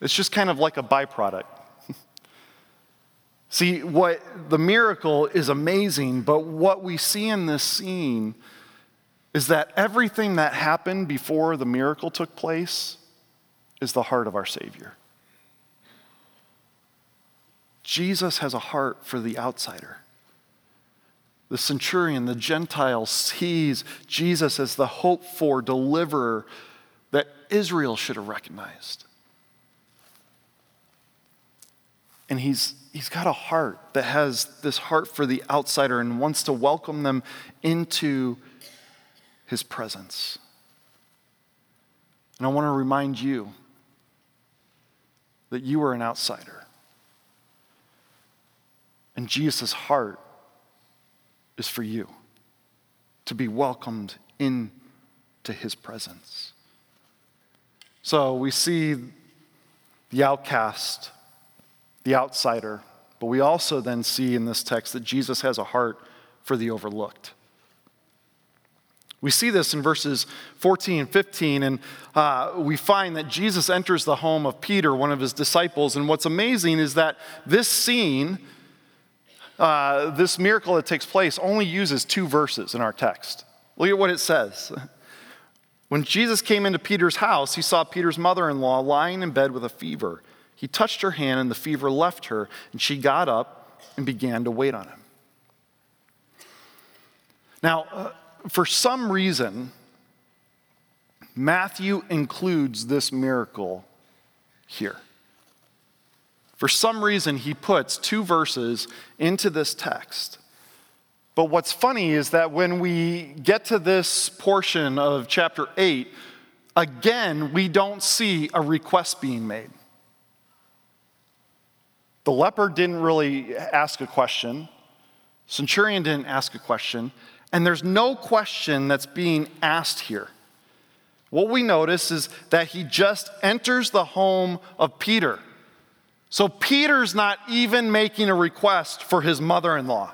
It's just kind of like a byproduct. *laughs* See, what the miracle is amazing, but what we see in this scene is that everything that happened before the miracle took place is the heart of our Savior. Jesus has a heart for the outsider. The centurion, the Gentile, sees Jesus as the hope for deliverer that Israel should have recognized. And he's, he's got a heart that has this heart for the outsider and wants to welcome them into his presence. And I want to remind you that you are an outsider. And Jesus' heart is for you to be welcomed into his presence. So we see the outcast, the outsider, but we also then see in this text that Jesus has a heart for the overlooked. We see this in verses 14 and 15, and uh, we find that Jesus enters the home of Peter, one of his disciples. And what's amazing is that this scene, uh, this miracle that takes place, only uses two verses in our text. Look at what it says. When Jesus came into Peter's house, he saw Peter's mother in law lying in bed with a fever. He touched her hand, and the fever left her, and she got up and began to wait on him. Now, uh, for some reason, Matthew includes this miracle here. For some reason, he puts two verses into this text. But what's funny is that when we get to this portion of chapter 8, again, we don't see a request being made. The leper didn't really ask a question, Centurion didn't ask a question. And there's no question that's being asked here. What we notice is that he just enters the home of Peter. So Peter's not even making a request for his mother in law.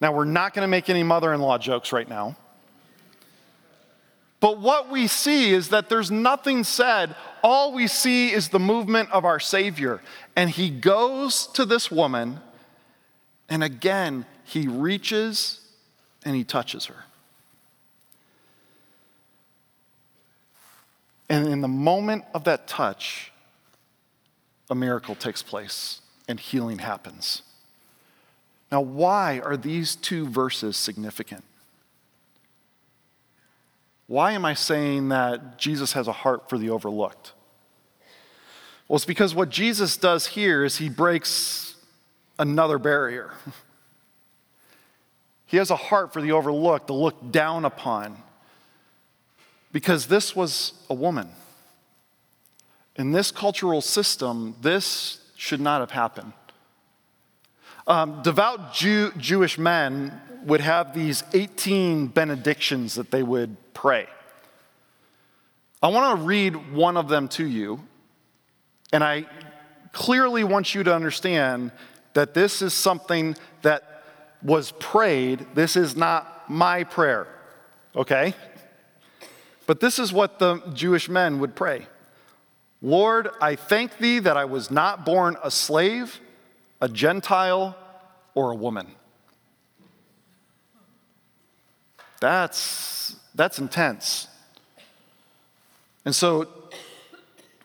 Now, we're not going to make any mother in law jokes right now. But what we see is that there's nothing said. All we see is the movement of our Savior. And he goes to this woman, and again, he reaches and he touches her. And in the moment of that touch, a miracle takes place and healing happens. Now, why are these two verses significant? Why am I saying that Jesus has a heart for the overlooked? Well, it's because what Jesus does here is he breaks another barrier. *laughs* He has a heart for the overlooked, the looked down upon. Because this was a woman. In this cultural system, this should not have happened. Um, devout Jew, Jewish men would have these 18 benedictions that they would pray. I want to read one of them to you, and I clearly want you to understand that this is something that was prayed. This is not my prayer. okay? But this is what the Jewish men would pray Lord, I thank thee that I was not born a slave, a Gentile, or a woman. That's, that's intense. And so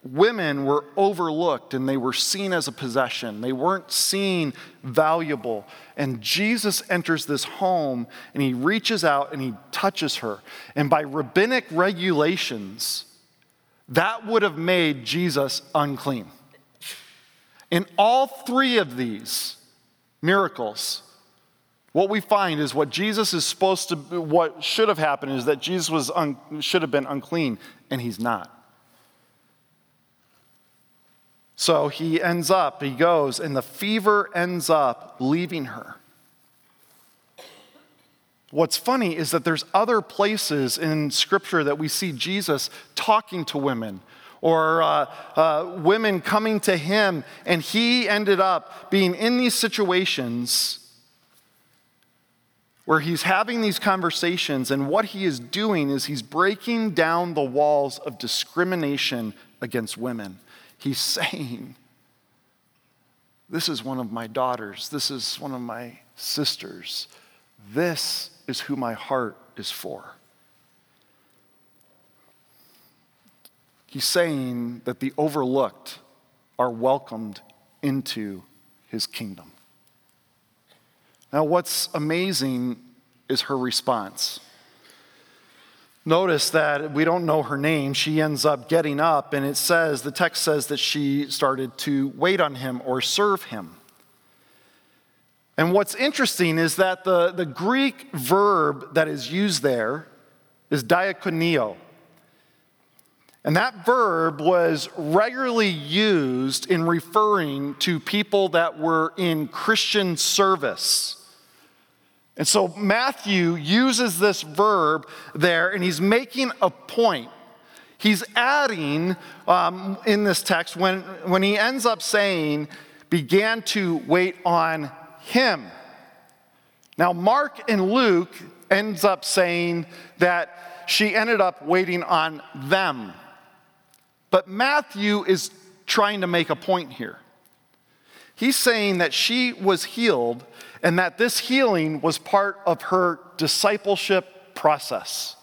women were overlooked and they were seen as a possession. They weren't seen valuable. And Jesus enters this home and he reaches out and he touches her. And by rabbinic regulations, that would have made Jesus unclean. In all three of these miracles, what we find is what Jesus is supposed to, what should have happened is that Jesus was un, should have been unclean, and he's not. So he ends up, he goes, and the fever ends up leaving her. What's funny is that there's other places in Scripture that we see Jesus talking to women or uh, uh, women coming to him, and he ended up being in these situations where he's having these conversations, and what he is doing is he's breaking down the walls of discrimination against women. He's saying, This is one of my daughters, this is one of my sisters, this is who my heart is for. He's saying that the overlooked are welcomed into his kingdom. Now, what's amazing is her response. Notice that we don't know her name. She ends up getting up, and it says, the text says that she started to wait on him or serve him. And what's interesting is that the, the Greek verb that is used there is diakonio. And that verb was regularly used in referring to people that were in Christian service. And so Matthew uses this verb there, and he's making a point. He's adding um, in this text when, when he ends up saying, began to wait on him. Now, Mark and Luke ends up saying that she ended up waiting on them. But Matthew is trying to make a point here. He's saying that she was healed and that this healing was part of her discipleship process.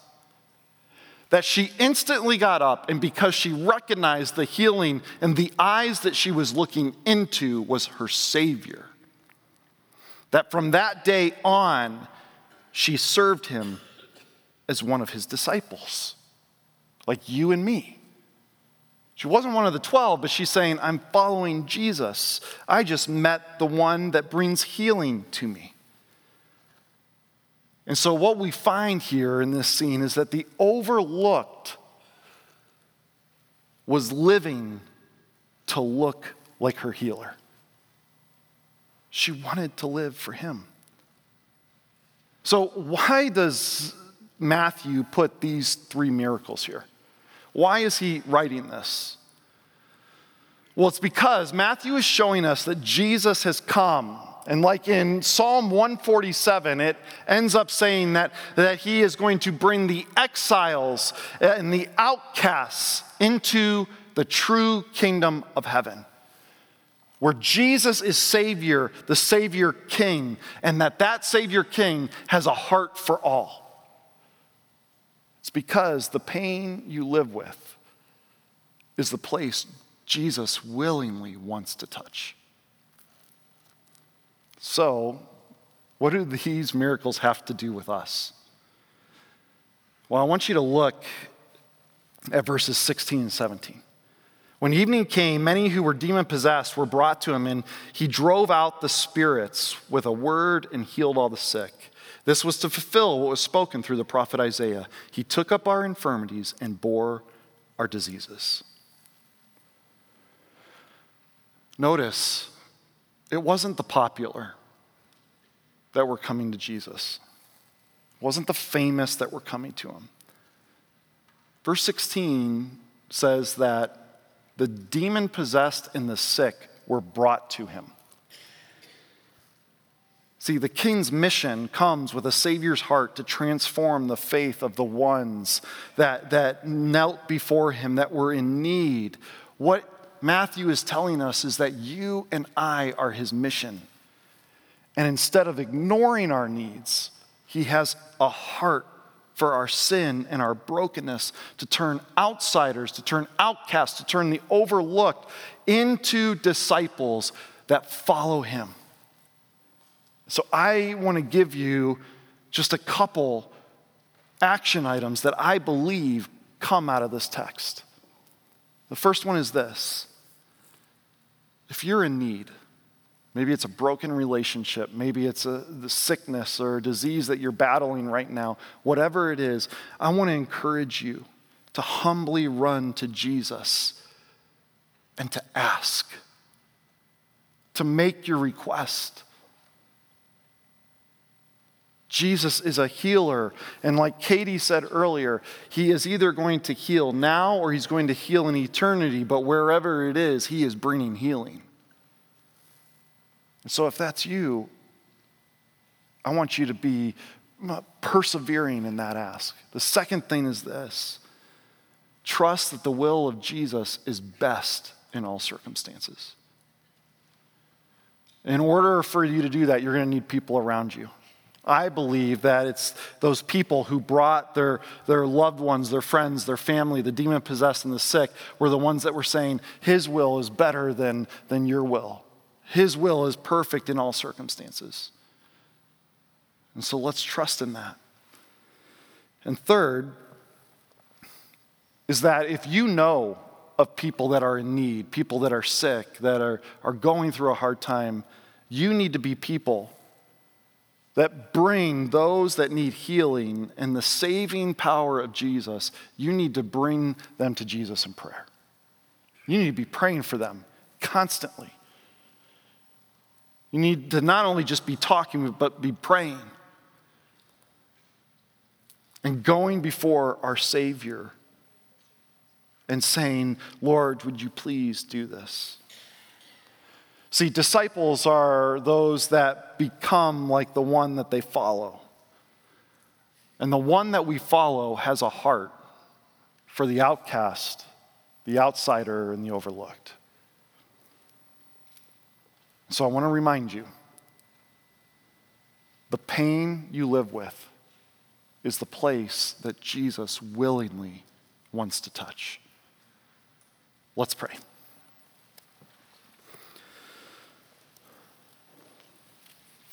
That she instantly got up, and because she recognized the healing and the eyes that she was looking into was her Savior, that from that day on, she served him as one of his disciples, like you and me. She wasn't one of the 12, but she's saying, I'm following Jesus. I just met the one that brings healing to me. And so, what we find here in this scene is that the overlooked was living to look like her healer. She wanted to live for him. So, why does Matthew put these three miracles here? Why is he writing this? Well, it's because Matthew is showing us that Jesus has come. And like in Psalm 147, it ends up saying that, that he is going to bring the exiles and the outcasts into the true kingdom of heaven where Jesus is Savior, the Savior King, and that that Savior King has a heart for all because the pain you live with is the place Jesus willingly wants to touch. So, what do these miracles have to do with us? Well, I want you to look at verses 16 and 17. When evening came, many who were demon possessed were brought to him, and he drove out the spirits with a word and healed all the sick. This was to fulfill what was spoken through the prophet Isaiah. He took up our infirmities and bore our diseases. Notice, it wasn't the popular that were coming to Jesus. It wasn't the famous that were coming to him. Verse 16 says that the demon possessed and the sick were brought to him. See, the king's mission comes with a Savior's heart to transform the faith of the ones that, that knelt before him, that were in need. What Matthew is telling us is that you and I are his mission. And instead of ignoring our needs, he has a heart for our sin and our brokenness to turn outsiders, to turn outcasts, to turn the overlooked into disciples that follow him. So I want to give you just a couple action items that I believe come out of this text. The first one is this if you're in need, maybe it's a broken relationship, maybe it's a the sickness or disease that you're battling right now, whatever it is, I want to encourage you to humbly run to Jesus and to ask, to make your request. Jesus is a healer. And like Katie said earlier, he is either going to heal now or he's going to heal in eternity, but wherever it is, he is bringing healing. And so if that's you, I want you to be persevering in that ask. The second thing is this trust that the will of Jesus is best in all circumstances. In order for you to do that, you're going to need people around you. I believe that it's those people who brought their, their loved ones, their friends, their family, the demon possessed and the sick, were the ones that were saying, His will is better than, than your will. His will is perfect in all circumstances. And so let's trust in that. And third, is that if you know of people that are in need, people that are sick, that are, are going through a hard time, you need to be people that bring those that need healing and the saving power of Jesus, you need to bring them to Jesus in prayer. You need to be praying for them constantly. You need to not only just be talking, but be praying and going before our Savior and saying, Lord, would you please do this? See, disciples are those that become like the one that they follow. And the one that we follow has a heart for the outcast, the outsider, and the overlooked. So I want to remind you the pain you live with is the place that Jesus willingly wants to touch. Let's pray.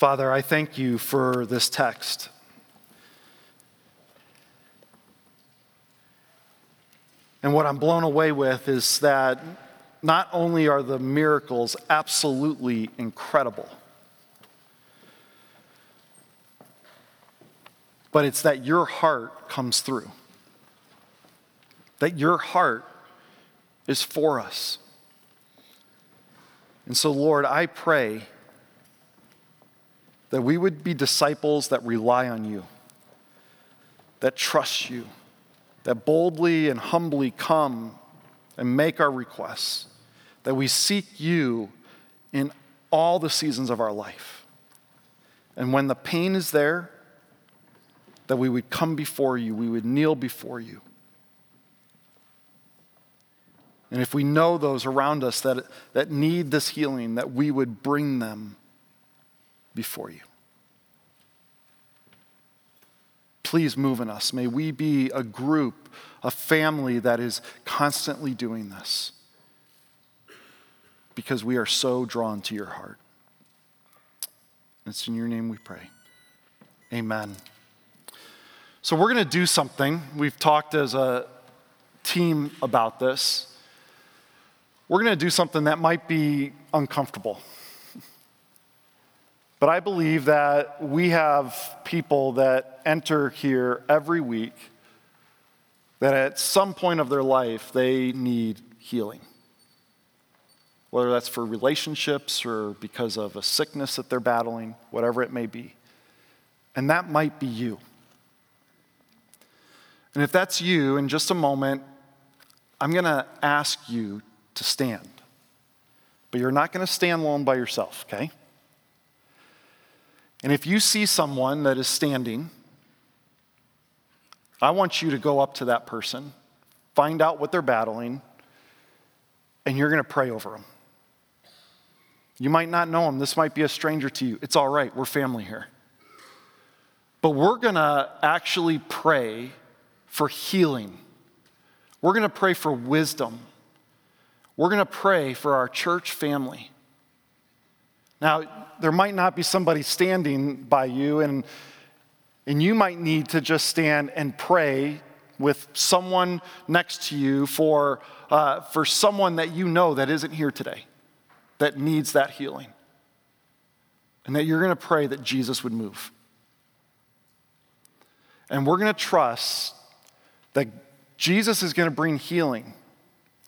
Father, I thank you for this text. And what I'm blown away with is that not only are the miracles absolutely incredible, but it's that your heart comes through. That your heart is for us. And so, Lord, I pray that we would be disciples that rely on you, that trust you, that boldly and humbly come and make our requests, that we seek you in all the seasons of our life. And when the pain is there, that we would come before you, we would kneel before you. And if we know those around us that, that need this healing, that we would bring them before you. Please move in us. May we be a group, a family that is constantly doing this because we are so drawn to your heart. It's in your name we pray. Amen. So, we're going to do something. We've talked as a team about this. We're going to do something that might be uncomfortable. But I believe that we have people that enter here every week that at some point of their life they need healing. Whether that's for relationships or because of a sickness that they're battling, whatever it may be. And that might be you. And if that's you, in just a moment, I'm going to ask you to stand. But you're not going to stand alone by yourself, okay? And if you see someone that is standing, I want you to go up to that person, find out what they're battling, and you're going to pray over them. You might not know them. This might be a stranger to you. It's all right. We're family here. But we're going to actually pray for healing. We're going to pray for wisdom. We're going to pray for our church family. Now, there might not be somebody standing by you, and, and you might need to just stand and pray with someone next to you for, uh, for someone that you know that isn't here today, that needs that healing. And that you're going to pray that Jesus would move. And we're going to trust that Jesus is going to bring healing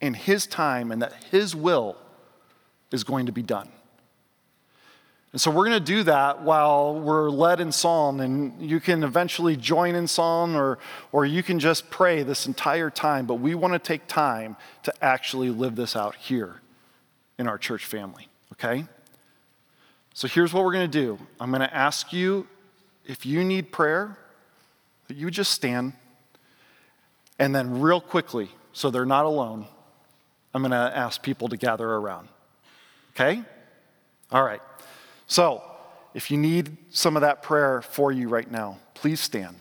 in His time and that His will is going to be done. And so we're going to do that while we're led in psalm, and you can eventually join in psalm or, or you can just pray this entire time. But we want to take time to actually live this out here in our church family, okay? So here's what we're going to do I'm going to ask you if you need prayer, that you just stand. And then, real quickly, so they're not alone, I'm going to ask people to gather around. Okay? All right. So, if you need some of that prayer for you right now, please stand.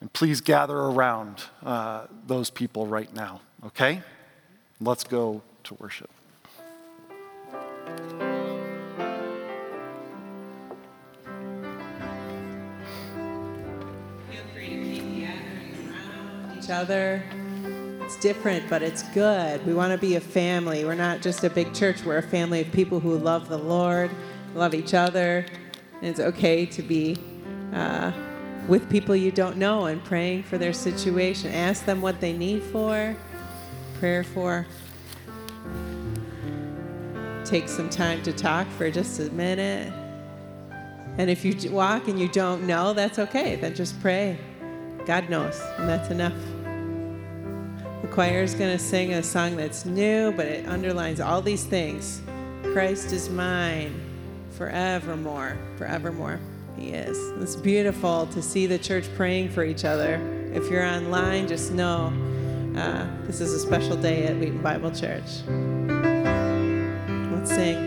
And please gather around uh, those people right now, okay? Let's go to worship. Feel free to keep gathering around each other. It's different, but it's good. We want to be a family. We're not just a big church, we're a family of people who love the Lord, love each other. And it's okay to be uh, with people you don't know and praying for their situation. Ask them what they need for, prayer for. Take some time to talk for just a minute. And if you walk and you don't know, that's okay. Then just pray. God knows, and that's enough. Choir is going to sing a song that's new, but it underlines all these things. Christ is mine forevermore. Forevermore, He is. It's beautiful to see the church praying for each other. If you're online, just know uh, this is a special day at Wheaton Bible Church. Let's sing.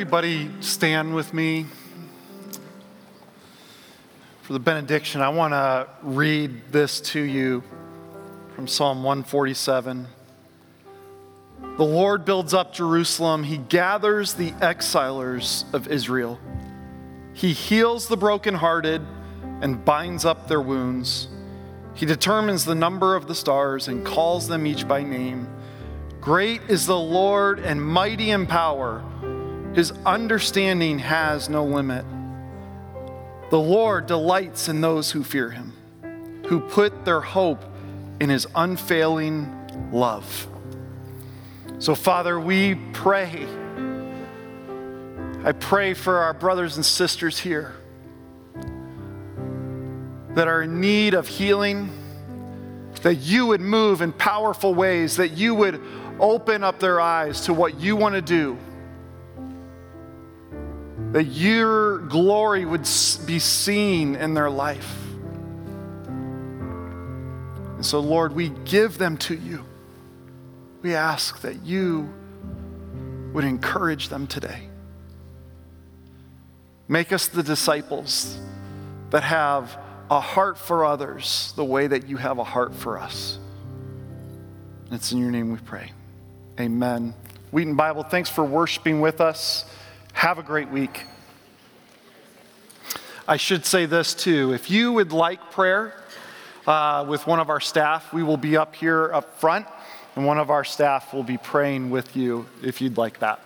Everybody stand with me for the benediction? I want to read this to you from Psalm 147. The Lord builds up Jerusalem, He gathers the exilers of Israel. He heals the brokenhearted and binds up their wounds. He determines the number of the stars and calls them each by name. Great is the Lord and mighty in power. His understanding has no limit. The Lord delights in those who fear him, who put their hope in his unfailing love. So, Father, we pray. I pray for our brothers and sisters here that are in need of healing, that you would move in powerful ways, that you would open up their eyes to what you want to do, that your glory would be seen in their life. And so, Lord, we give them to you. We ask that you would encourage them today. Make us the disciples that have a heart for others the way that you have a heart for us. It's in your name we pray. Amen. Wheaton Bible, thanks for worshiping with us. Have a great week. I should say this too. If you would like prayer uh, with one of our staff, we will be up here up front, and one of our staff will be praying with you if you'd like that.